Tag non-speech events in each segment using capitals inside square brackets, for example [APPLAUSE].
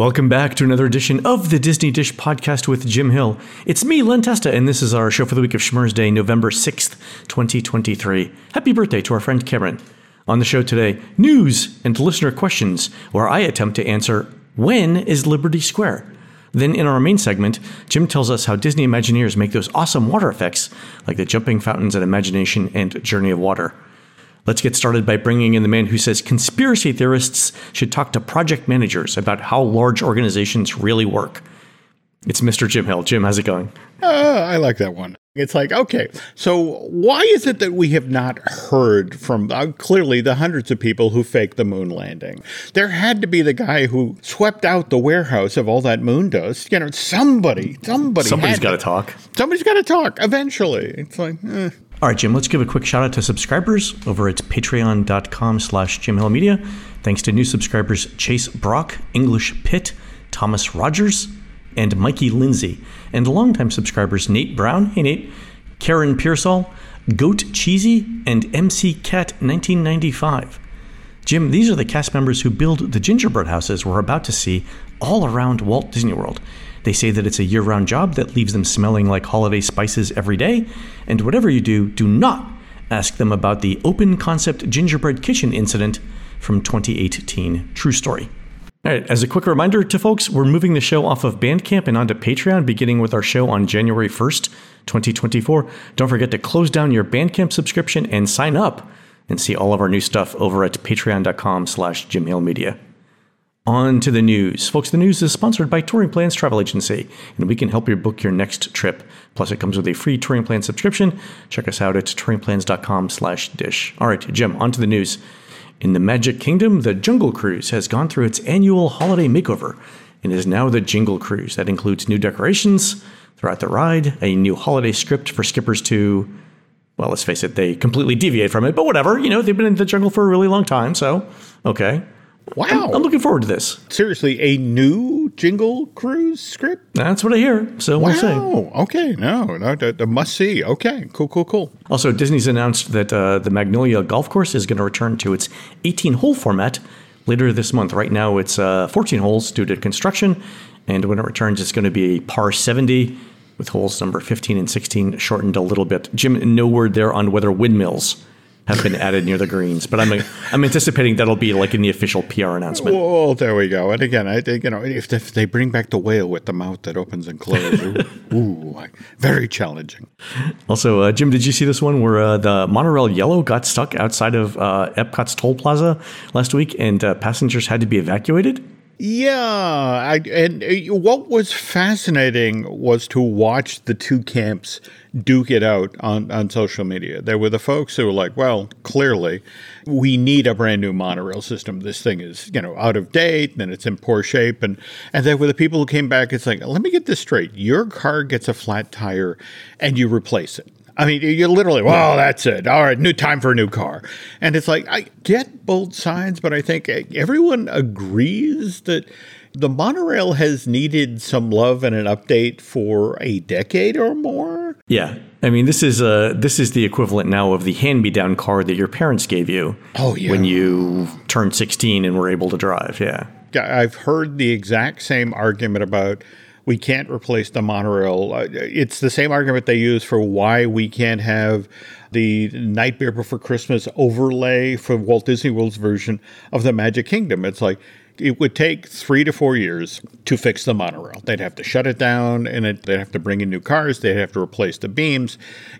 Welcome back to another edition of the Disney Dish podcast with Jim Hill. It's me, Len Testa, and this is our show for the week of Schmurz Day, November 6th, 2023. Happy birthday to our friend Cameron. On the show today, news and listener questions, where I attempt to answer when is Liberty Square? Then, in our main segment, Jim tells us how Disney Imagineers make those awesome water effects, like the jumping fountains at Imagination and Journey of Water. Let's get started by bringing in the man who says conspiracy theorists should talk to project managers about how large organizations really work. It's Mr. Jim Hill. Jim, how's it going? Uh, I like that one. It's like, okay, so why is it that we have not heard from uh, clearly the hundreds of people who faked the moon landing? There had to be the guy who swept out the warehouse of all that moon dust. You know, somebody, somebody. Somebody's got to talk. Somebody's got to talk eventually. It's like, eh. All right, Jim, let's give a quick shout out to subscribers over at patreon.com slash Jim Hill Media. Thanks to new subscribers Chase Brock, English Pitt, Thomas Rogers, and Mikey Lindsay. And longtime subscribers Nate Brown, hey Nate, Karen Pearsall, Goat Cheesy, and MC Cat 1995. Jim, these are the cast members who build the gingerbread houses we're about to see all around Walt Disney World. They say that it's a year round job that leaves them smelling like holiday spices every day. And whatever you do, do not ask them about the open concept gingerbread kitchen incident from 2018. True story. All right, as a quick reminder to folks, we're moving the show off of Bandcamp and onto Patreon, beginning with our show on January 1st, 2024. Don't forget to close down your Bandcamp subscription and sign up and see all of our new stuff over at patreon.com slash Media. On to the news. Folks, the news is sponsored by Touring Plans Travel Agency, and we can help you book your next trip. Plus, it comes with a free Touring Plan subscription. Check us out at touringplans.com slash dish. All right, Jim, on to the news. In the Magic Kingdom, the Jungle Cruise has gone through its annual holiday makeover and is now the Jingle Cruise. That includes new decorations throughout the ride, a new holiday script for skippers to, well, let's face it, they completely deviate from it, but whatever. You know, they've been in the jungle for a really long time, so okay. Wow. I'm, I'm, looking forward to this. Seriously, a new Jingle Cruise script? That's what I hear. So wow. we'll see. Okay. No, no, the, the must see. Okay. Cool, cool, cool. Also, Disney's announced that uh, the Magnolia Golf Course is going to return to its 18 hole format later this month. Right now, it's uh, 14 holes due to construction. And when it returns, it's going to be a par 70 with holes number 15 and 16 shortened a little bit. Jim, no word there on whether windmills have been added near the greens. But I'm I'm anticipating that'll be like in the official PR announcement. Well, there we go. And again, I think you know if, if they bring back the whale with the mouth that opens and closes, ooh, ooh, [LAUGHS] very challenging. Also, uh, Jim, did you see this one where uh, the monorail yellow got stuck outside of uh, Epcot's toll plaza last week, and uh, passengers had to be evacuated? Yeah, I, and uh, what was fascinating was to watch the two camps duke it out on, on social media. There were the folks who were like, well, clearly we need a brand new monorail system. This thing is, you know, out of date and it's in poor shape. And, and there were the people who came back, it's like, let me get this straight. Your car gets a flat tire and you replace it. I mean, you're literally, well, that's it. All right, new time for a new car. And it's like, I get both sides, but I think everyone agrees that the monorail has needed some love and an update for a decade or more. Yeah. I mean, this is uh, this is the equivalent now of the hand-me-down car that your parents gave you. Oh, yeah. When you turned 16 and were able to drive. Yeah. I've heard the exact same argument about we can't replace the monorail. Uh, it's the same argument they use for why we can't have the Nightmare Before Christmas overlay for Walt Disney World's version of the Magic Kingdom. It's like it would take three to four years to fix the monorail. They'd have to shut it down and it, they'd have to bring in new cars. They'd have to replace the beams.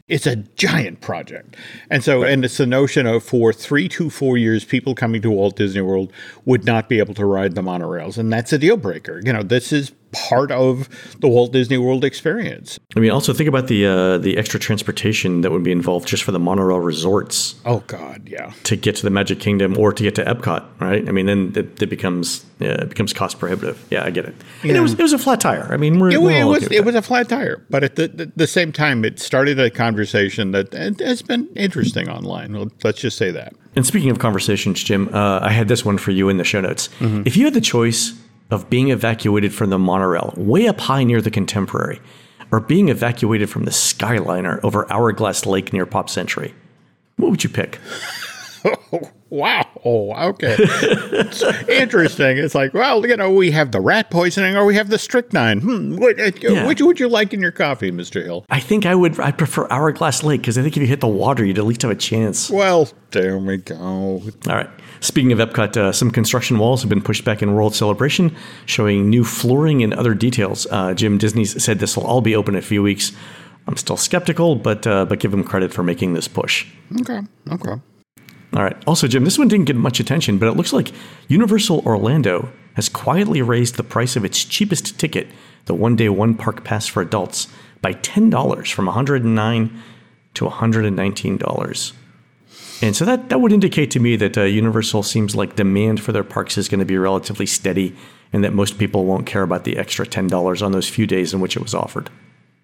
It's a giant project. And so, right. and it's the notion of for three to four years, people coming to Walt Disney World would not be able to ride the monorails. And that's a deal breaker. You know, this is part of the Walt Disney World experience. I mean, also think about the uh, the extra transportation that would be involved just for the monorail resorts. Oh God, yeah. To get to the Magic Kingdom or to get to Epcot, right? I mean, then it, it becomes yeah, it becomes cost prohibitive. Yeah, I get it. And it was it was a flat tire. I mean, we're, it, we're it was it was a flat tire, but at the, the, the, same time, it started a conversation that has been interesting online. Let's just say that. And speaking of conversations, Jim, uh, I had this one for you in the show notes. Mm-hmm. If you had the choice of being evacuated from the monorail way up high near the Contemporary, or being evacuated from the Skyliner over Hourglass Lake near Pop Century, what would you pick? [LAUGHS] Wow. Oh, okay. it's interesting. It's like, well, you know, we have the rat poisoning or we have the strychnine. Hmm. What, uh, Yeah. Which would you like in your coffee, Mr. Hill? I think I would. I prefer Hourglass Lake because I think if you hit the water, you'd at least have a chance. Well, there we go. All right. Speaking of Epcot, uh, some construction walls have been pushed back in World Celebration, showing new flooring and other details. Uh, Jim Disney said this will all be open in a few weeks. I'm still skeptical, but uh, but give him credit for making this push. Okay. Okay. All right. Also, Jim, this one didn't get much attention, but it looks like Universal Orlando has quietly raised the price of its cheapest ticket, the one day one park pass for adults, by $10 from 109 to $119. And so that, that would indicate to me that uh, Universal seems like demand for their parks is going to be relatively steady and that most people won't care about the extra $10 on those few days in which it was offered.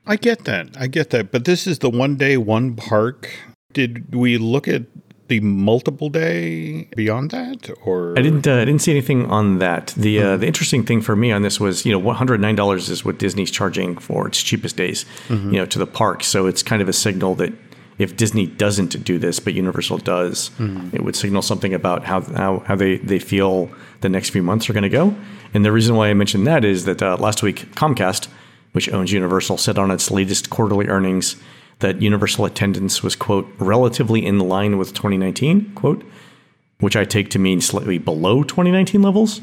I get that. I get that. But this is the one day, one park. Did we look at the multiple day beyond that, or I didn't. Uh, I didn't see anything on that. The uh, the interesting thing for me on this was, you know, one hundred nine dollars is what Disney's charging for its cheapest days, you know, to the park. So it's kind of a signal that if Disney doesn't do this, but Universal does, it would signal something about how how, how they they feel the next few months are going to go. And the reason why I mentioned that is that uh, last week Comcast, which owns Universal, said on its latest quarterly earnings that Universal attendance was quote relatively in line with 2019 quote which I take to mean slightly below 2019 levels.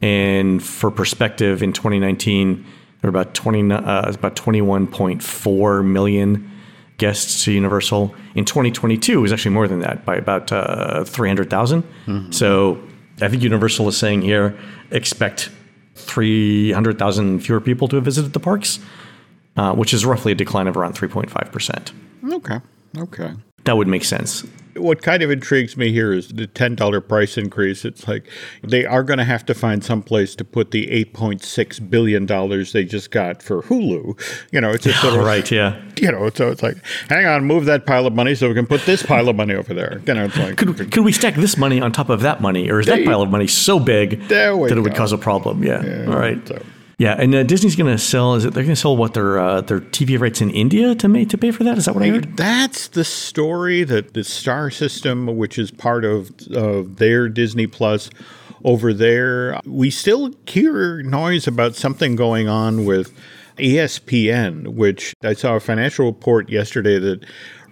And for perspective, in 2019, there were about 20, uh, about 21.4 million guests to Universal. In 2022, it was actually more than that by about uh, 300,000. So I think Universal is saying here, expect 300,000 fewer people to have visited the parks, uh, which is roughly a decline of around 3.5%. okay, okay. That would make sense. What kind of intrigues me here is the ten dollar price increase. It's like they are going to have to find some place to put the eight point six billion dollars they just got for Hulu. You know, it's just sort of [LAUGHS] Right, yeah. You know, so it's like, hang on, move that pile of money so we can put this pile of money over there. You know, it's like Could, could we stack this money on top of that money, or is that pile of money so big that it would cause a problem? Yeah. All right. so- Yeah, and uh, Disney's going to sell. Is it they're going to sell what their uh, their TV rights in India to make to pay for that? Is that what I heard? That's the story that the Star System, which is part of of their Disney Plus over there, we still hear noise about something going on with ESPN, which I saw a financial report yesterday that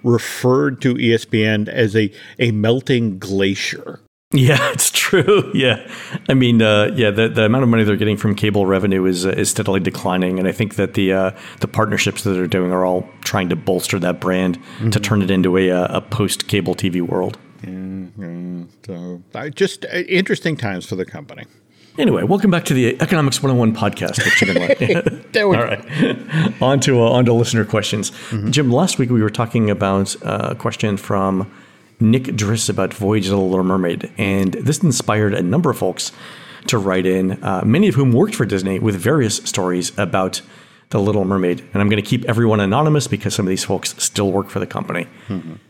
referred to ESPN as a a melting glacier. Yeah, [LAUGHS] it's true. Yeah, I mean, uh, yeah, the, the amount of money they're getting from cable revenue is uh, is steadily declining, and I think that the uh, the partnerships that they're doing are all trying to bolster that brand to turn it into a, uh, a post cable TV world. So just uh, interesting times for the company. Anyway, welcome back to the Economics 101 podcast with Jim and. [LAUGHS] There we All right. on to, uh, on to listener questions. Jim, last week we were talking about uh, a question from Nick Driss about Voyage of the Little Mermaid, and this inspired a number of folks to write in, uh, many of whom worked for Disney with various stories about the Little Mermaid. And I'm going to keep everyone anonymous because some of these folks still work for the company.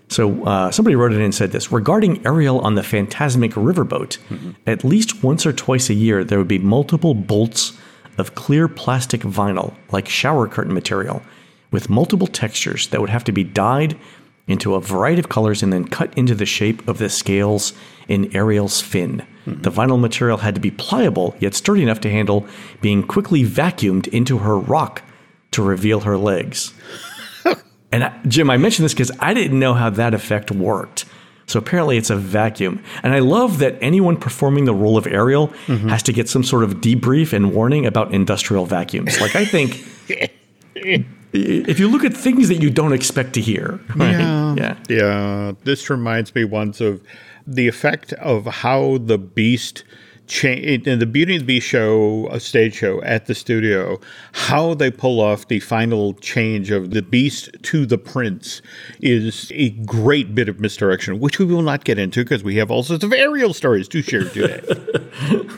So uh, somebody wrote in and said this regarding Ariel on the Fantasmic Riverboat. At least once or twice a year, there would be multiple bolts of clear plastic vinyl, like shower curtain material, with multiple textures that would have to be dyed into a variety of colors and then cut into the shape of the scales in Ariel's fin. Mm-hmm. The vinyl material had to be pliable yet sturdy enough to handle being quickly vacuumed into her rock to reveal her legs. [LAUGHS] And I, Jim, I mentioned this because I didn't know how that effect worked. So apparently it's a vacuum. And I love that anyone performing the role of Ariel mm-hmm. has to get some sort of debrief and warning about industrial vacuums. Like I think [LAUGHS] if you look at things that you don't expect to hear, right? Yeah. yeah. Yeah. This reminds me once of the effect of how the Beast change in the Beauty and the Beast show, a stage show at the studio, how they pull off the final change of the Beast to the Prince is a great bit of misdirection, which we will not get into because we have all sorts of Ariel stories to share today. [LAUGHS]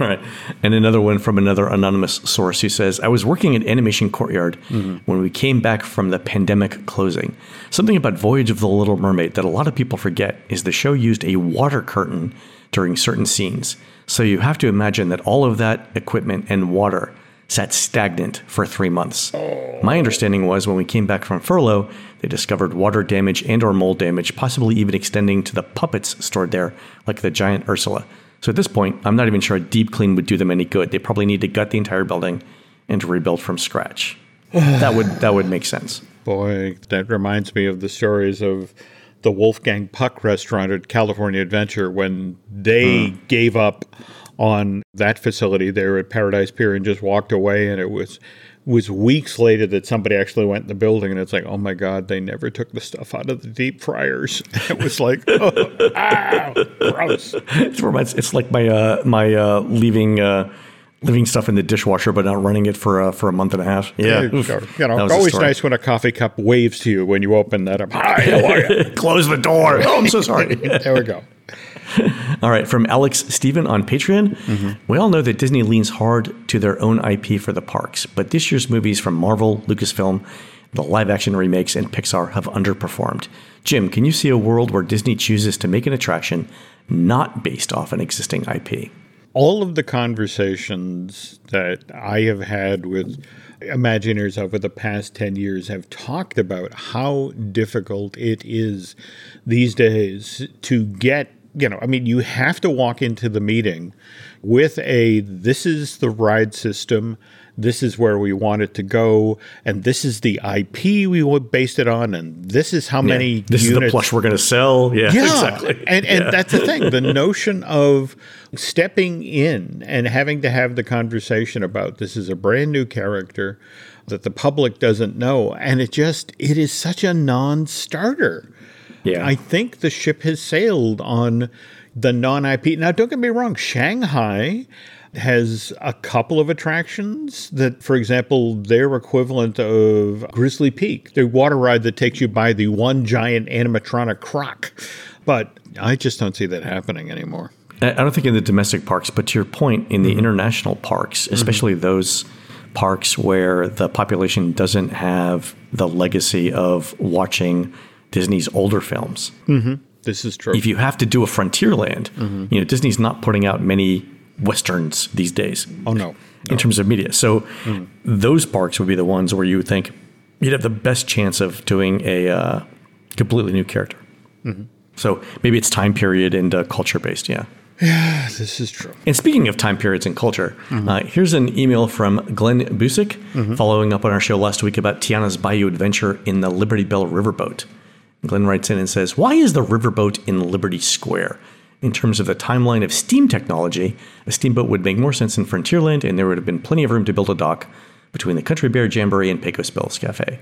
Right. And another one from another anonymous source who says, I was working at Animation Courtyard mm-hmm. when we came back from the pandemic closing. Something about Voyage of the Little Mermaid that a lot of people forget is the show used a water curtain during certain scenes. So you have to imagine that all of that equipment and water sat stagnant for three months. My understanding was when we came back from furlough, they discovered water damage and or mold damage, possibly even extending to the puppets stored there, like the giant Ursula. So at this point, I'm not even sure a deep clean would do them any good. They probably need to gut the entire building and rebuild from scratch. that would that would make sense. [SIGHS] Boy, that reminds me of the stories of the Wolfgang Puck restaurant at California Adventure when they Hmm. gave up on that facility there at Paradise Pier and just walked away and it was was weeks later that somebody actually went in the building and it's like, oh my God, they never took the stuff out of the deep fryers. [LAUGHS] It was like, oh, [LAUGHS] ow, gross. It reminds, it's like my uh, my uh, leaving uh, leaving stuff in the dishwasher, but not running it for uh, for a month and a half. Yeah, You know, you That know was the always nice when a coffee cup waves to you when you open that up. Hi, how are you? [LAUGHS] Close the door. Oh, I'm so sorry. [LAUGHS] there we go. All right, from Alex Steven on Patreon. We all know that Disney leans hard to their own IP for the parks, but this year's movies from Marvel, Lucasfilm, the live action remakes, and Pixar have underperformed. Jim, can you see a world where Disney chooses to make an attraction not based off an existing IP? All of the conversations that I have had with Imagineers over the past 10 years have talked about how difficult it is these days to get, you know, I mean, you have to walk into the meeting with a this is the ride system. This is where we want it to go, and this is the IP we would based it on, and this is how many This is the units plush we're going to sell. Yeah, [LAUGHS] yeah, exactly. and and that's the thing. The [LAUGHS] notion of stepping in and having to have the conversation about this is a brand new character that the public doesn't know, and it just it is such a non-starter. Yeah. I think the ship has sailed on the non-IP. Now, don't get me wrong, Shanghai has a couple of attractions that, for example, their equivalent of Grizzly Peak, the water ride that takes you by the one giant animatronic croc. But I just don't see that happening anymore. I don't think in the domestic parks, but to your point, in the mm-hmm. international parks, mm-hmm. especially those parks where the population doesn't have the legacy of watching Disney's older films. Mm-hmm. This is true. If you have to do a Frontierland, you know Disney's not putting out many westerns these days oh no. in terms of media. So those parks would be the ones where you would think you'd have the best chance of doing a uh, completely new character. So maybe it's time period and uh, culture based. Yeah. [SIGHS] Yeah, this is true. And speaking of time periods and culture, uh, here's an email from Glenn Busick following up on our show last week about Tiana's Bayou adventure in the Liberty Bell Riverboat. Glenn writes in and says, Why is the riverboat in Liberty Square? In terms of the timeline of steam technology, a steamboat would make more sense in Frontierland, and there would have been plenty of room to build a dock between the Country Bear Jamboree and Pecos Bills Cafe.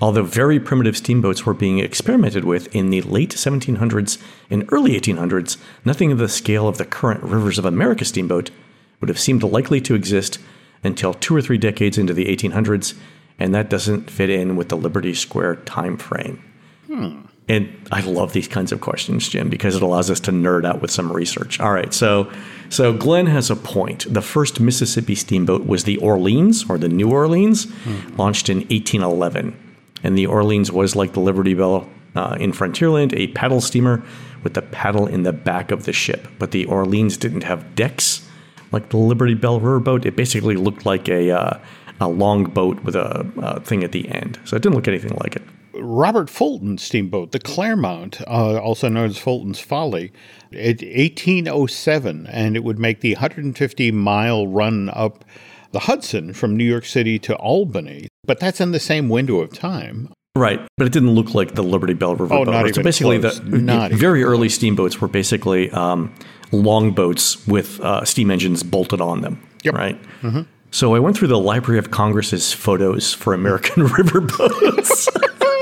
Although very primitive steamboats were being experimented with in the late 1700s and early 1800s, nothing of the scale of the current Rivers of America steamboat would have seemed likely to exist until two or three decades into the 1800s, and that doesn't fit in with the Liberty Square time frame. Hmm. And I love these kinds of questions, Jim, because it allows us to nerd out with some research. All right, so so Glenn has a point. The first Mississippi steamboat was the Orleans or the New Orleans, launched in 1811, and the Orleans was like the Liberty Bell uh, in Frontierland, a paddle steamer with the paddle in the back of the ship. But the Orleans didn't have decks like the Liberty Bell riverboat. It basically looked like a uh, a long boat with a, a thing at the end, so it didn't look anything like it. Robert Fulton steamboat, the Clermont, uh, also known as Fulton's Folly, it, 1807, and it would make the 150 mile run up the Hudson from New York City to Albany. But that's in the same window of time. Right, but it didn't look like the Liberty Bell riverboat. Oh, not so basically, close. the Not even very early steamboats were basically um, long boats with uh, steam engines bolted on them. Yep. Right. So I went through the Library of Congress's photos for American [LAUGHS] riverboats. [LAUGHS]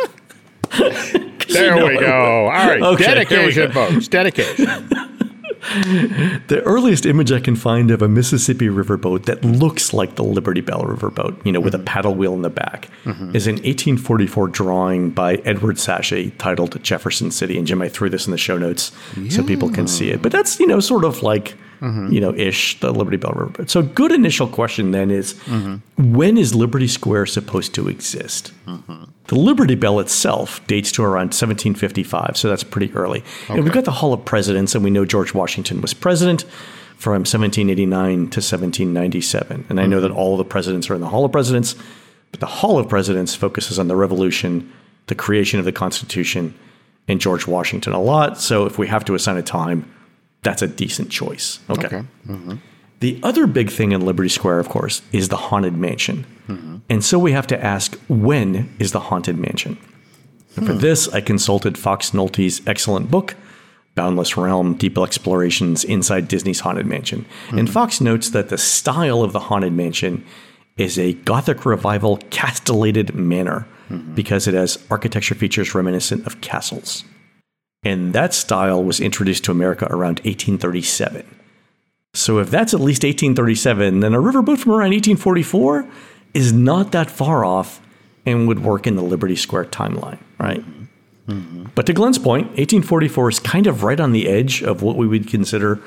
There we go. All right. Okay, dedication, folks. Dedication. [LAUGHS] the earliest image I can find of a Mississippi riverboat that looks like the Liberty Bell riverboat, you know, with a mm-hmm. paddle wheel in the back, mm-hmm. is an 1844 drawing by Edward Sachet titled Jefferson City. And Jim, I threw this in the show notes so people can see it. But that's, you know, sort of like, Mm-hmm. you know, ish, the Liberty Bell riverboat. So, good initial question then is mm-hmm. when is Liberty Square supposed to exist? Mm-hmm. The Liberty Bell itself dates to around 1755, so that's pretty early. And we've got the Hall of Presidents, and we know George Washington was president. from 1789 to 1797. And I know that all of the presidents are in the Hall of Presidents, but the Hall of Presidents focuses on the Revolution, the creation of the Constitution, and George Washington a lot. So if we have to assign a time, that's a decent choice. Okay. Okay. Mm-hmm. The other big thing in Liberty Square, of course, is the Haunted Mansion. Mm-hmm. And so we have to ask when is the Haunted Mansion? And for hmm. this, I consulted Foxx Nolte's excellent book, Boundless Realm Deep Explorations Inside Disney's Haunted Mansion. And hmm. Foxx notes that the style of the Haunted Mansion is a Gothic revival castellated manor mm-hmm. because it has architecture features reminiscent of castles. And that style was introduced to America around 1837. So if that's at least 1837, then a riverboat from around 1844 is not that far off and would work in the Liberty Square timeline, right? Mm-hmm. But to Glenn's point, 1844 is kind of right on the edge of what we would consider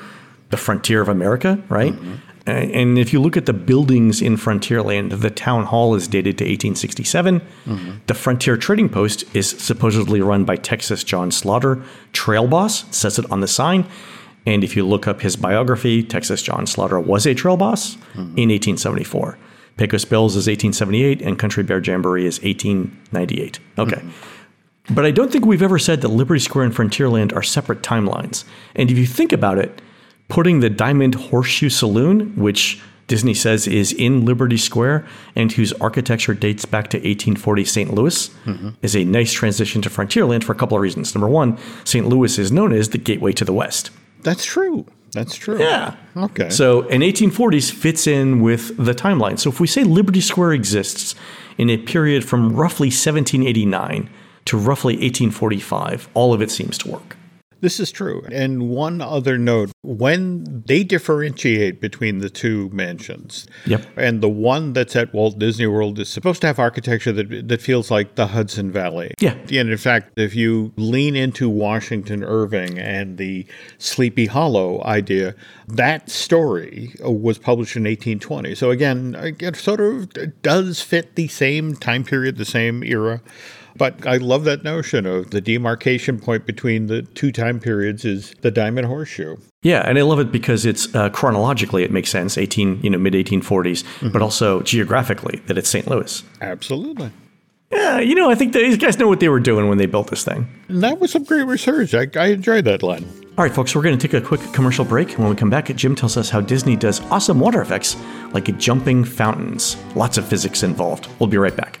the frontier of America, right? A- Uh, and if you look at the buildings in Frontierland, the town hall is dated to 1867. Mm-hmm. The Frontier Trading Post is supposedly run by Texas John Slaughter, trail boss, says it on the sign. And if you look up his biography, Texas John Slaughter was a trail boss mm-hmm. in 1874. Pecos Bills is 1878, and Country Bear Jamboree is 1898. Okay. Mm-hmm. But I don't think we've ever said that Liberty Square and Frontierland are separate timelines. And if you think about it, putting the Diamond Horseshoe Saloon, which Disney says is in Liberty Square and whose architecture dates back to 1840 St. Louis, mm-hmm. is a nice transition to Frontierland for a couple of reasons. Number one, St. Louis is known as the gateway to the West. That's true. That's true. Yeah. Okay. So, an 1840s fits in with the timeline. So, if we say Liberty Square exists in a period from roughly 1789 to roughly 1845, all of it seems to work. This is true. And one other note when they differentiate between the two mansions, Yep. and the one that's at Walt Disney World is supposed to have architecture that, that feels like the Hudson Valley. Yeah. And in fact, if you lean into Washington Irving and the Sleepy Hollow idea, that story was published in 1820. So again, it sort of does fit the same time period, the same era. But I love that notion of the demarcation point between the two time periods is the Diamond Horseshoe. Yeah, and I love it because it's uh, chronologically it makes sense, 18, you know, mid 1840s, but also geographically that it's St. Louis. Absolutely. Yeah, you know, I think these guys know what they were doing when they built this thing. And that was some great research. I, I enjoyed that, Len. All right, folks, we're going to take a quick commercial break. When we come back, Jim tells us how Disney does awesome water effects like jumping fountains. Lots of physics involved. We'll be right back.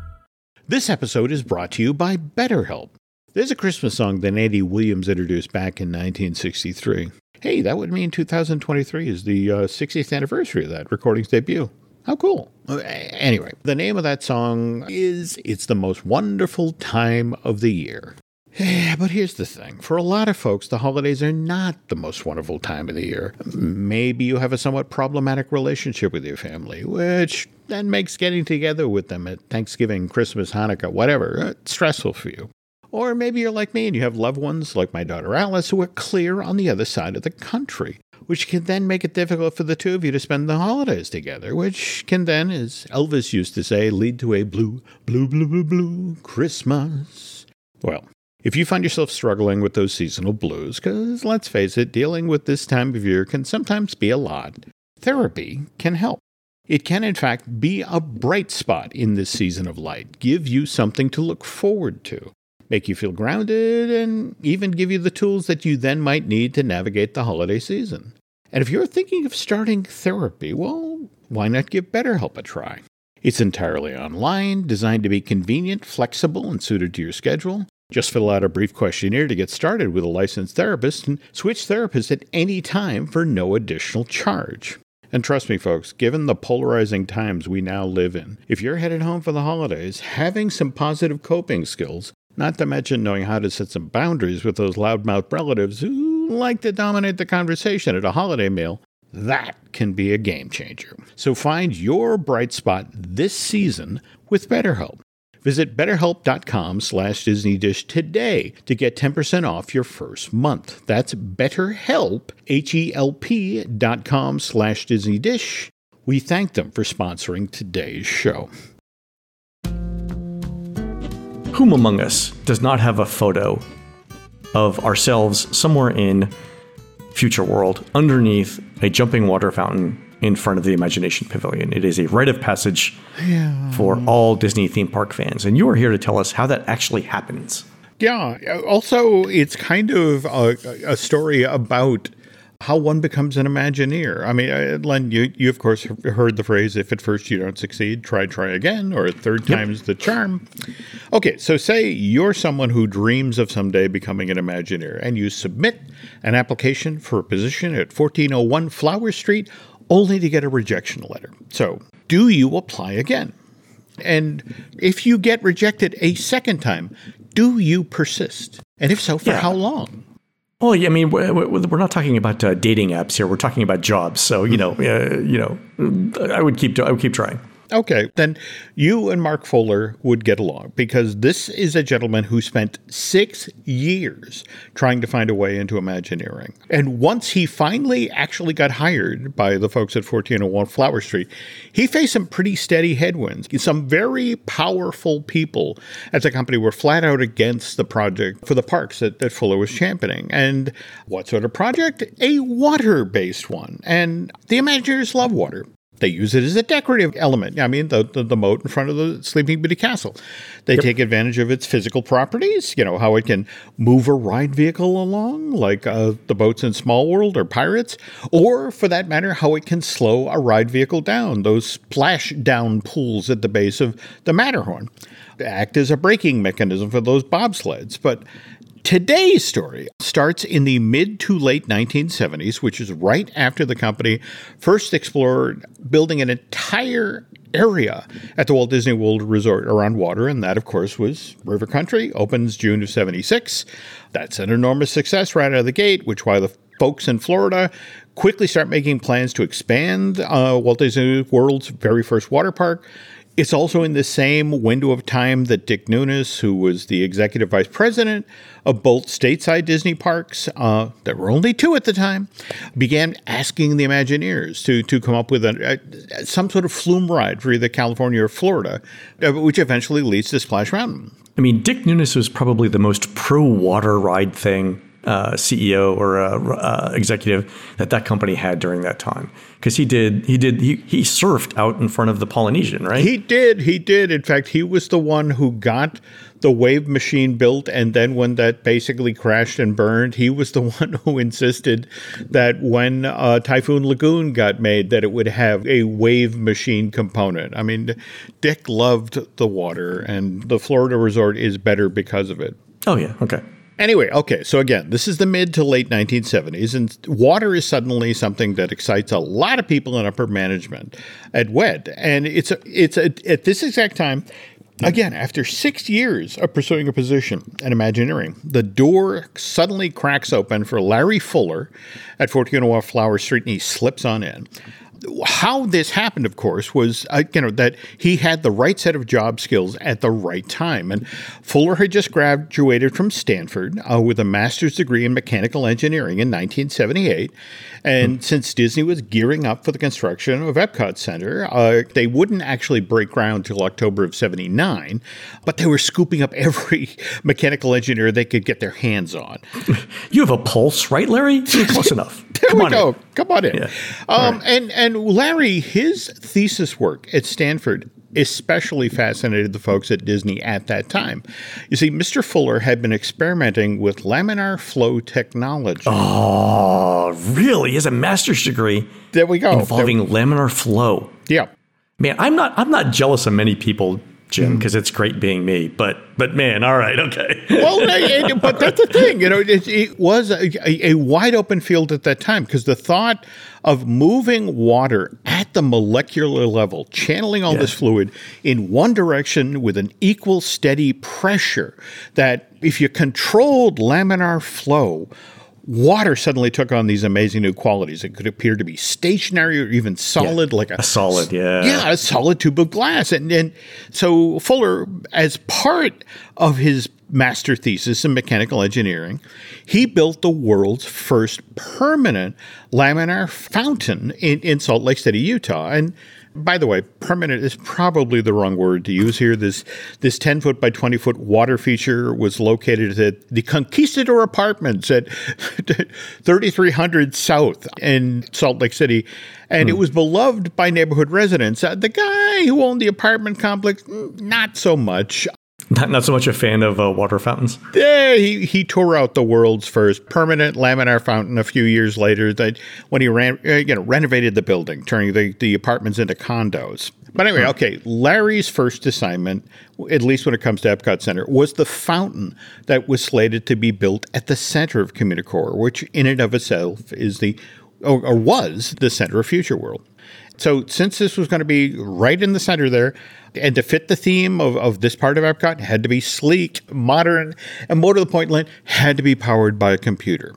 This episode is brought to you by BetterHelp. There's a Christmas song that Andy Williams introduced back in 1963. Hey, that would mean 2023 is the uh, 60th anniversary of that recording's debut. How cool. Uh, Anyway, the name of that song is It's the Most Wonderful Time of the Year. But here's the thing. For a lot of folks, the holidays are not the most wonderful time of the year. Maybe you have a somewhat problematic relationship with your family, which then makes getting together with them at Thanksgiving, Christmas, Hanukkah, whatever, uh, stressful for you. Or maybe you're like me and you have loved ones, like my daughter Alice, who are clear on the other side of the country, which can then make it difficult for the two of you to spend the holidays together, which can then, as Elvis used to say, lead to a blue, blue, blue, blue, blue Christmas. Well, if you find yourself struggling with those seasonal blues, because let's face it, dealing with this time of year can sometimes be a lot, therapy can help. It can, in fact, be a bright spot in this season of light, give you something to look forward to, make you feel grounded, and even give you the tools that you then might need to navigate the holiday season. And if you're thinking of starting therapy, well, why not give BetterHelp a try? It's entirely online, designed to be convenient, flexible, and suited to your schedule. Just fill out a brief questionnaire to get started with a licensed therapist and switch therapists at any time for no additional charge. And trust me, folks, given the polarizing times we now live in, if you're headed home for the holidays, having some positive coping skills Not to mention knowing how to set some boundaries with those loudmouth relatives who like to dominate the conversation at a holiday meal. That can be a game changer. So find your bright spot this season with BetterHelp. Visit betterhelp.com slash Disney Dish today to get 10% off your first month. That's betterhelp, H-E-L-P dot com slash Disney Dish. We thank them for sponsoring today's show. Whom among us does not have a photo of ourselves somewhere in future world underneath a jumping water fountain in front of the Imagination Pavilion? It is a rite of passage for all Disney theme park fans. And you are here to tell us how that actually happens. Yeah. Also, it's kind of a, a story about how one becomes an Imagineer. I mean, uh, Len, you, you of course have heard the phrase, if at first you don't succeed, try, try again, or third time's the charm. Okay, so say you're someone who dreams of someday becoming an Imagineer, and you submit an application for a position at 1401 Flower Street only to get a rejection letter. So, do you apply again? And if you get rejected a second time, do you persist? And if so, for Yeah. how long? Well, yeah, I mean, we're, not talking about uh, dating apps here. We're talking about jobs. So you know, uh, you know, I would keep I would keep trying. Okay, then you and Mark Fuller would get along because this is a gentleman who spent six years trying to find a way into Imagineering. And once he finally actually got hired by the folks at 1401 Flower Street, he faced some pretty steady headwinds. Some very powerful people at the company were flat out against the project for the parks that, that Fuller was championing. And what sort of project? A water based one. And the Imagineers love water. They use it as a decorative element. I mean, the, the, the moat in front of the Sleeping Beauty Castle. They take advantage of its physical properties, you know, how it can move a ride vehicle along, like uh, the boats in Small World or Pirates, or for that matter, how it can slow a ride vehicle down, those splash down pools at the base of the Matterhorn. Act as a braking mechanism for those bobsleds. But Today's story starts in the mid to late 1970s, which is right after the company first explored building an entire area at the Walt Disney World Resort around water, and that, of course, was River Country. Opens June of 76. That's an enormous success right out of the gate, which why the folks in Florida quickly start making plans to expand uh, Walt Disney World's very first water park. It's also in the same window of time that Dick Nunes, who was the executive vice president of both stateside Disney parks, uh, there were only two at the time, began asking the Imagineers to, to come up with a, a, some sort of flume ride for either California or Florida, uh, which eventually leads to Splash Mountain. I mean, Dick Nunes was probably the most pro water ride thing uh, CEO or uh, uh, executive that that company had during that time because he did he did he he surfed out in front of the Polynesian, right? He did. He did. In fact, he was the one who got the wave machine built. And then when that basically crashed and burned, he was the [LAUGHS] one who insisted that when uh, Typhoon Lagoon got made, that it would have a wave machine component. I mean, Dick loved the water, and the Florida resort is better because of it. oh yeah, okay. Anyway, okay, so again, this is the mid to late 1970s, and water is suddenly something that excites a lot of people in upper management at WED. And it's a, it's a, at this exact time, again, after six years of pursuing a position in Imagineering, the door suddenly cracks open for Larry Fuller at 1401 Flower Street, and he slips on in how this happened, of course, was uh, you know that he had the right set of job skills at the right time. And Fuller had just graduated from Stanford uh, with a master's degree in mechanical engineering in 1978. And since Disney was gearing up for the construction of Epcot Center, uh, they wouldn't actually break ground till October of '79, but they were scooping up [LAUGHS] every mechanical engineer they could get their hands on. [LAUGHS] You have a pulse, right, Larry? You're [LAUGHS] close enough. There Come we on go. in. Come on in. Yeah. Um, And and Larry, his thesis work at Stanford especially fascinated the folks at Disney at that time. You see, Mr. Fuller had been experimenting with laminar flow technology. Oh, really? He has a master's degree there we go. involving laminar flow. Yeah. Man, I'm not I'm not jealous of many people Jim, mm-hmm. because it's great being me. But but man, all right, okay. well, but that's the thing, you know, it, it was a, a, a wide open field at that time because the thought of moving water at the molecular level, channeling all this fluid in one direction with an equal steady pressure, that if you controlled laminar flow, water suddenly took on these amazing new qualities. It could appear to be stationary or even solid, like a, A solid, yeah. yeah, a solid tube of glass. And, and so Fuller, as part of his master thesis in mechanical engineering, he built the world's first permanent laminar fountain in, in Salt Lake City, Utah. And by the way, permanent is probably the wrong word to use here. This this 10 foot by 20 foot water feature was located at the Conquistador Apartments at [LAUGHS] 3300 South in Salt Lake City. And it was beloved by neighborhood residents. Uh, the guy who owned the apartment complex, mm, not so much. Not, not so much a fan of uh, water fountains. Yeah, he, he tore out the world's first permanent laminar fountain a few years later that when he ran, uh, you know, renovated the building, turning the, the apartments into condos. But anyway, okay, Larry's first assignment, at least when it comes to Epcot Center, was the fountain that was slated to be built at the center of Communicore, which in and of itself is the, or, or was the center of Future World. So since this was going to be right in the center there, and to fit the theme of, of this part of Epcot, it had to be sleek, modern, and more to the point, Lynn, had to be powered by a computer.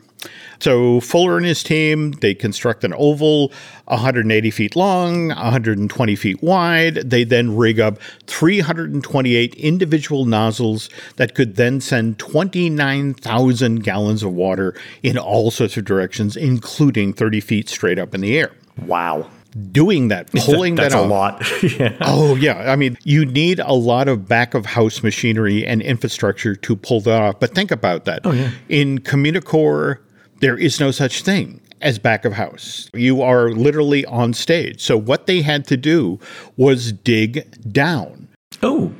So Fuller and his team, they construct an oval 180 feet long, 120 feet wide. They then rig up 328 individual nozzles that could then send 29,000 gallons of water in all sorts of directions, including 30 feet straight up in the air. Wow. Doing that, pulling That's that a lot. [LAUGHS] yeah. Oh yeah, I mean, you need a lot of back of house machinery and infrastructure to pull that off. But think about that. Oh, yeah. In Communicore, there is no such thing as back of house. You are literally on stage. So what they had to do was dig down. Oh,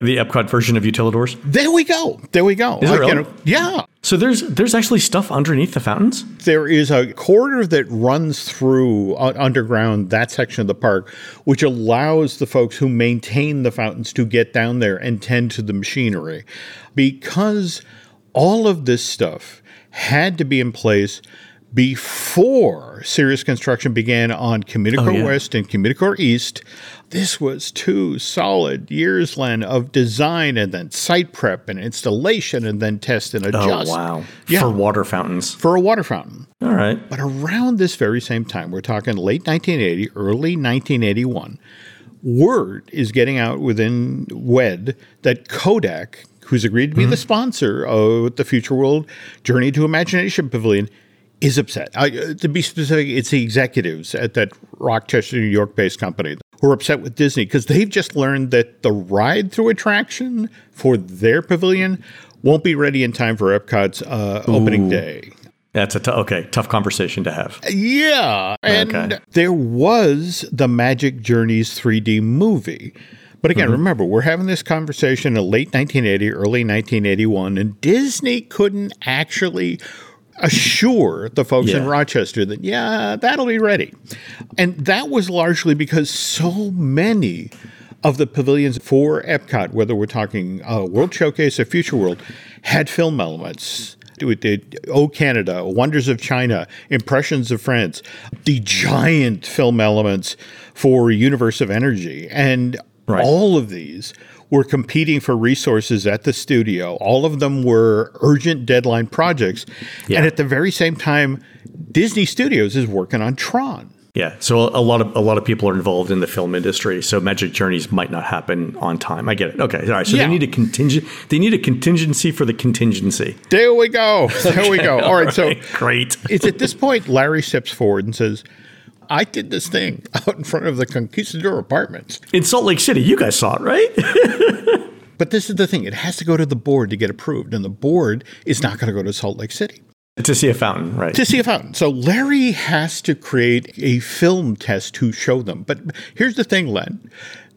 the Epcot version of Utilidors. There we go. There we go. Is it really? yeah. So there's there's actually stuff underneath the fountains. There is a corridor that runs through uh, underground that section of the park, which allows the folks who maintain the fountains to get down there and tend to the machinery. Because all of this stuff had to be in place before serious construction began on Communicore oh, yeah. West and Communicore East. This was two solid years, Len, of design and then site prep and installation and then test and oh, adjust. Oh wow. Yeah. For water fountains. For a water fountain. All right. But around this very same time, we're talking late 1980, early 1981, word is getting out within WED that Kodak, who's agreed to be mm-hmm. the sponsor of the Future World Journey to Imagination Pavilion, is upset. I, uh, to be specific, it's the executives at that Rochester, New York based company who are upset with Disney because they've just learned that the ride through attraction for their pavilion won't be ready in time for Epcot's uh, opening day. That's a t- okay. Tough conversation to have. Yeah. And Okay. there was the Magic Journeys 3D movie. But again, remember, we're having this conversation in late 1980, early 1981, and Disney couldn't actually assure the folks in Rochester that, yeah, that'll be ready. And that was largely because so many of the pavilions for Epcot, whether we're talking uh, World Showcase or Future World, had film elements. We did Oh Canada, Wonders of China, Impressions of France, the giant film elements for Universe of Energy. And Right. all of these were competing for resources at the studio. All of them were urgent deadline projects. Yeah. And at the very same time, Disney Studios is working on Tron. Yeah. So a lot of a lot of people are involved in the film industry. So Magic Journeys might not happen on time. I get it. Okay. All right. So Yeah. they need a contingent. They need a contingency for the contingency. There we go. There we go. All right. So [LAUGHS] Great. it's at this point Larry steps forward and says, I did this thing [LAUGHS] out in front of the Conquistador apartments. In Salt Lake City, you guys saw it, right? [LAUGHS] But this is the thing, it has to go to the board to get approved, and the board is not going to go to Salt Lake City to see a fountain, right? to see a fountain. So Larry has to create a film test to show them. But here's the thing, Len.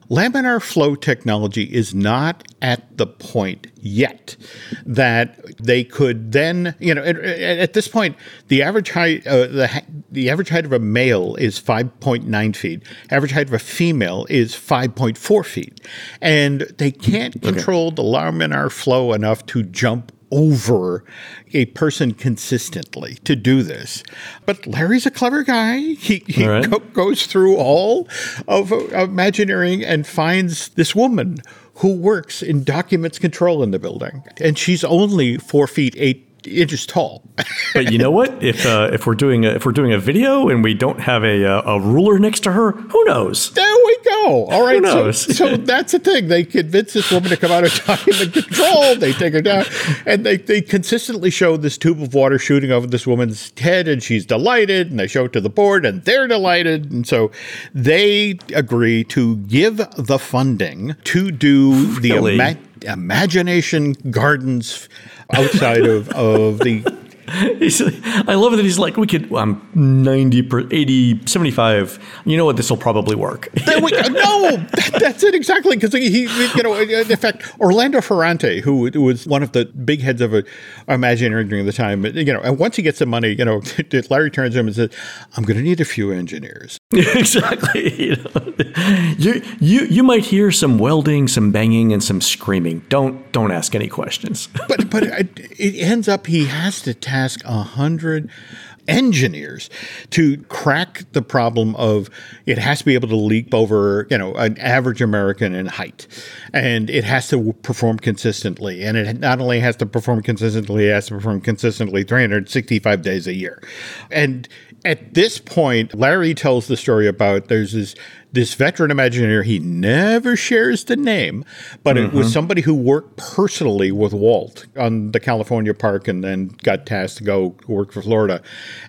Laminar flow technology is not at the point yet that they could then, you know, at, at this point, the average height, uh, the the average height of a male is 5.9 feet. Average height of a female is 5.4 feet, and they can't control the laminar flow enough to jump over a person consistently to do this. But Larry's a clever guy. He, he right. go- goes through all of Imagineering and finds this woman who works in documents control in the building. And she's only four feet eight inches tall. [LAUGHS] But you know what? If uh, if we're doing a, if we're doing a video and we don't have a uh, a ruler next to her, who knows? There we go. All right. So, knows? so [LAUGHS] that's the thing. They convince this woman to come out of time and control. They take her down, and they, they consistently show this tube of water shooting over this woman's head, and she's delighted. And they show it to the board, and they're delighted. And so they agree to give the funding to do the ima- imagination gardens outside of, of the [LAUGHS] He's, I love that he's like, we could, I'm 90, per, 80, 75. You know what? This will probably work. [LAUGHS] We. No, that, that's it exactly. Because he, he- you know, in fact, Orlando Ferrante, who was one of the big heads of a, Imagineering during the time, you know, and once he gets the money, you know, [LAUGHS] Larry turns to him and says, "I'm going to need a few engineers." [LAUGHS] exactly. You, know? you, you, you might hear some welding, some banging, and some screaming. Don't, don't ask any questions. But but it it ends up he has to task a hundred engineers to crack the problem of it has to be able to leap over you know an average american in height. And it has to perform consistently. And it not only has to perform consistently it has to perform consistently 365 days a year. And at this point larry tells the story about there's this this veteran imagineer he never shares the name but it was mm-hmm. somebody who worked personally with walt on the california park and then got tasked to go work for florida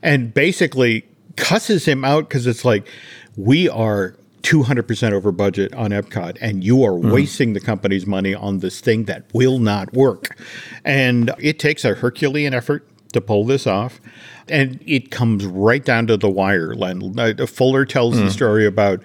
and basically cusses him out because it's like we are 200% over budget on Epcot and you are mm-hmm. wasting the company's money on this thing that will not work. And it takes a Herculean effort to pull this off. And it comes right down to the wire. Len. Uh, Fuller tells the story about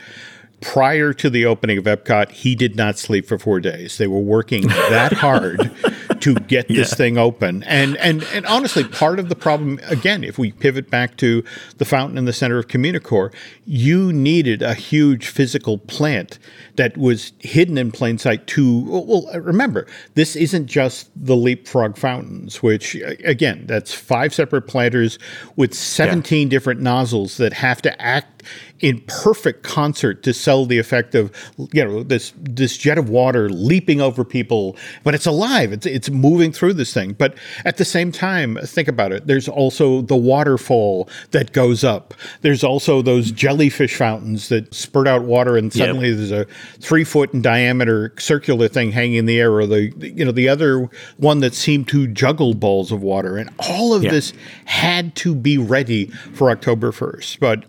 prior to the opening of Epcot, he did not sleep for four days. They were working that hard [LAUGHS] to get [LAUGHS] this Yeah. thing open. And and and honestly, part of the problem again, if we pivot back to the fountain in the center of Communicore, you needed a huge physical plant that was hidden in plain sight to well remember, this isn't just the leapfrog fountains, which again, that's five separate planters with 17 different nozzles that have to act in perfect concert to sell the effect of you know this this jet of water leaping over people. But it's alive. It's it's moving through this thing. But at the same time think about it. There's also the waterfall that goes up. There's also those jellyfish fountains that spurt out water and suddenly there's a 3 foot in diameter circular thing hanging in the air or the you know the other one that seemed to juggle balls of water. And all of this had to be ready for October 1st but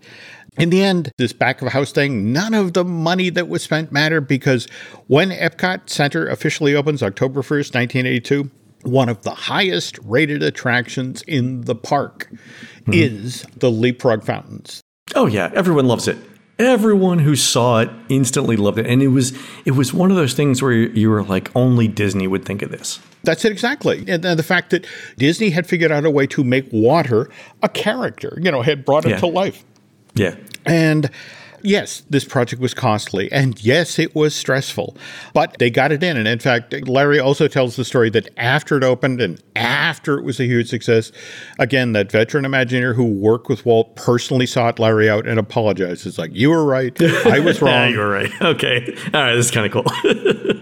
in the end, this back of house thing, none of the money that was spent mattered because when Epcot Center officially opens October 1st, 1982, one of the highest rated attractions in the park hmm. is the leapfrog fountains. Oh yeah, everyone loves it. Everyone who saw it instantly loved it, and it was it was one of those things where you were like, only Disney would think of this. That's it exactly. And, and the fact that Disney had figured out a way to make water a character, you know, had brought it Yeah. to life. Yeah, And yes, this project was costly. And yes, it was stressful. But they got it in. And in fact, Larry also tells the story that after it opened and after it was a huge success, again, that veteran Imagineer who worked with Walt personally sought Larry out and apologized. It's like, you were right. I was [LAUGHS] yeah, wrong. you were right. [LAUGHS] Okay, all right, this is kind of cool.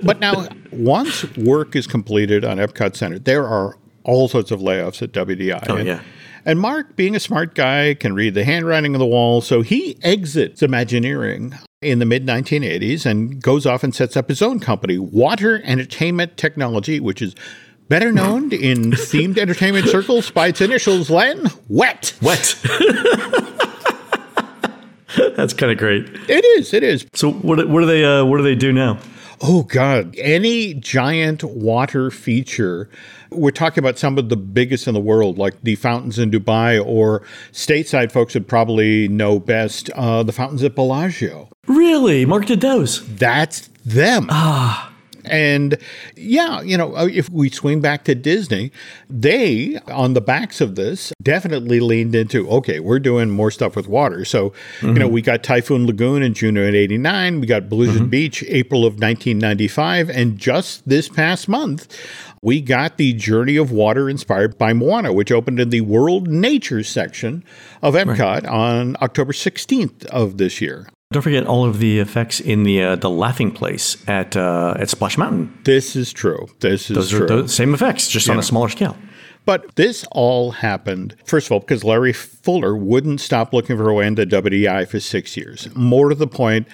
[LAUGHS] but now, once work is completed on Epcot Center, there are all sorts of layoffs at WDI. Oh, and, yeah. And Mark, being a smart guy, can read the handwriting on the wall, so he exits Imagineering in the mid 1980s and goes off and sets up his own company, Water Entertainment Technology, which is better known in themed [LAUGHS] entertainment circles by its initials, Len, WET. Wet. [LAUGHS] That's kind of great. It is, it is. So what what do they uh, what do they do now? Oh, God. Any giant water feature, we're talking about some of the biggest in the world, like the fountains in Dubai, or stateside folks would probably know best uh, the fountains at Bellagio. Really? Mark did those? That's them. Ah. And yeah, you know, uh, if we swing back to Disney, they, on the backs of this, definitely leaned into okay, we're doing more stuff with water. So, mm-hmm. you know, we got Typhoon Lagoon in June of 89, we got Blizzard mm-hmm. Beach April of 1995, and just this past month, we got the Journey of Water inspired by Moana, which opened in the World Nature section of Epcot right. on October 16th of this year. Don't forget all of the effects in the uh, the laughing place at uh, at Splash Mountain. This is true. This is Those true. are the same effects, just yeah. on a smaller scale. But this all happened, first of all, because Larry Fuller wouldn't stop looking for a way into WDI for six years. More to the point,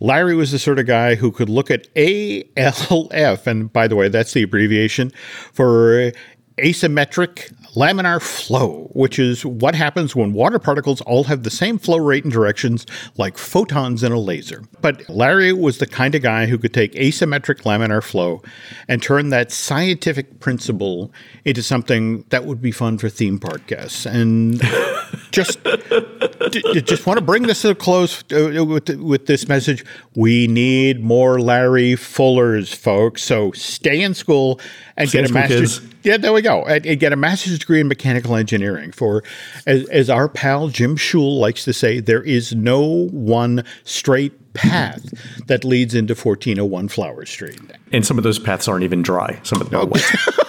Larry was the sort of guy who could look at ALF, and by the way, that's the abbreviation for asymmetric laminar flow, which is what happens when water particles all have the same flow rate and directions like photons in a laser. But Larry was the kind of guy who could take asymmetric laminar flow and turn that scientific principle into something that would be fun for theme park guests. And [LAUGHS] just [LAUGHS] just want to bring this to a close uh, with, with this message. We need more Larry Fullers, folks. So stay in school and get a master's. Kids. Yeah, there we go. And, and, get a master's degree in mechanical engineering. For as, as our pal Jim Shull likes to say, there is no one straight path that leads into 1401 Flower Street. And some of those paths aren't even dry. Some of them are wet.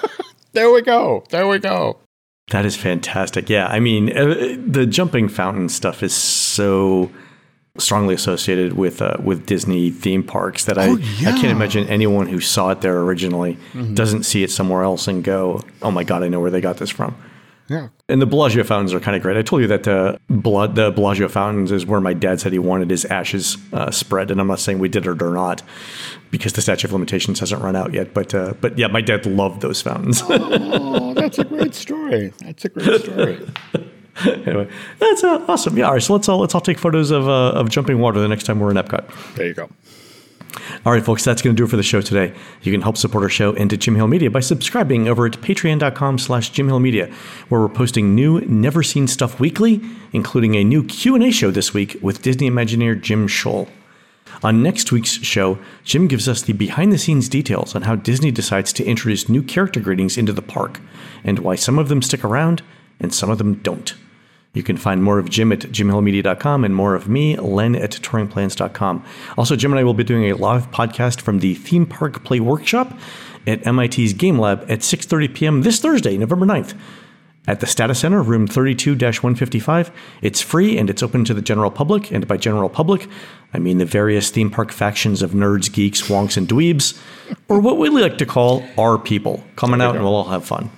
[LAUGHS] there we go. There we go. That is fantastic. Yeah, I mean, uh, the jumping fountain stuff is so strongly associated with uh, with Disney theme parks that oh, I yeah. I can't imagine anyone who saw it there originally mm-hmm. doesn't see it somewhere else and go, "Oh my god, I know where they got this from." Yeah. And the Bellagio fountains are kind of great. I told you that uh, blood, the Bellagio fountains is where my dad said he wanted his ashes uh, spread, and I'm not saying we did it or not, because the statute of limitations hasn't run out yet. But uh, but yeah, my dad loved those fountains. oh, that's a great story. That's a great story. [LAUGHS] anyway, that's uh, awesome. Yeah, all right. So let's all let's all take photos of uh, of jumping water the next time we're in Epcot. There you go. All right, folks, that's going to do it for the show today. You can help support our show and to Jim Hill Media by subscribing over at patreon.com slash Jim Hill Media, where we're posting new, never-seen stuff weekly, including a new Q&A show this week with Disney Imagineer Jim Shull. On next week's show, Jim gives us the behind-the-scenes details on how Disney decides to introduce new character greetings into the park, and why some of them stick around and some of them don't. You can find more of Jim at jimhillmedia.com and more of me, Len, at touringplans.com. Also, Jim and I will be doing a live podcast from the Theme Park Play Workshop at MIT's Game Lab at 6.30 p.m. this Thursday, November 9th. At the Stata Center, room 32 155. It's free and it's open to the general public. And by general public, I mean the various theme park factions of nerds, geeks, wonks, and dweebs, or what we like to call our people. Coming out and we'll all have fun.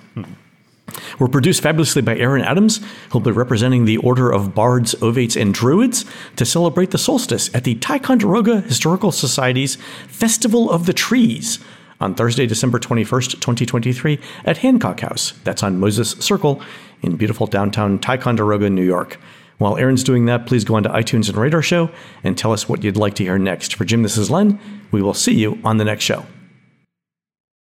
We're produced fabulously by Aaron Adams, who'll be representing the Order of Bards, Ovates, and Druids to celebrate the solstice at the Ticonderoga Historical Society's Festival of the Trees on Thursday, December 21st, 2023, at Hancock House. That's on Moses Circle in beautiful downtown Ticonderoga, New York. While Aaron's doing that, please go on to iTunes and Radar show and tell us what you'd like to hear next. For Jim, this is Len. We will see you on the next show.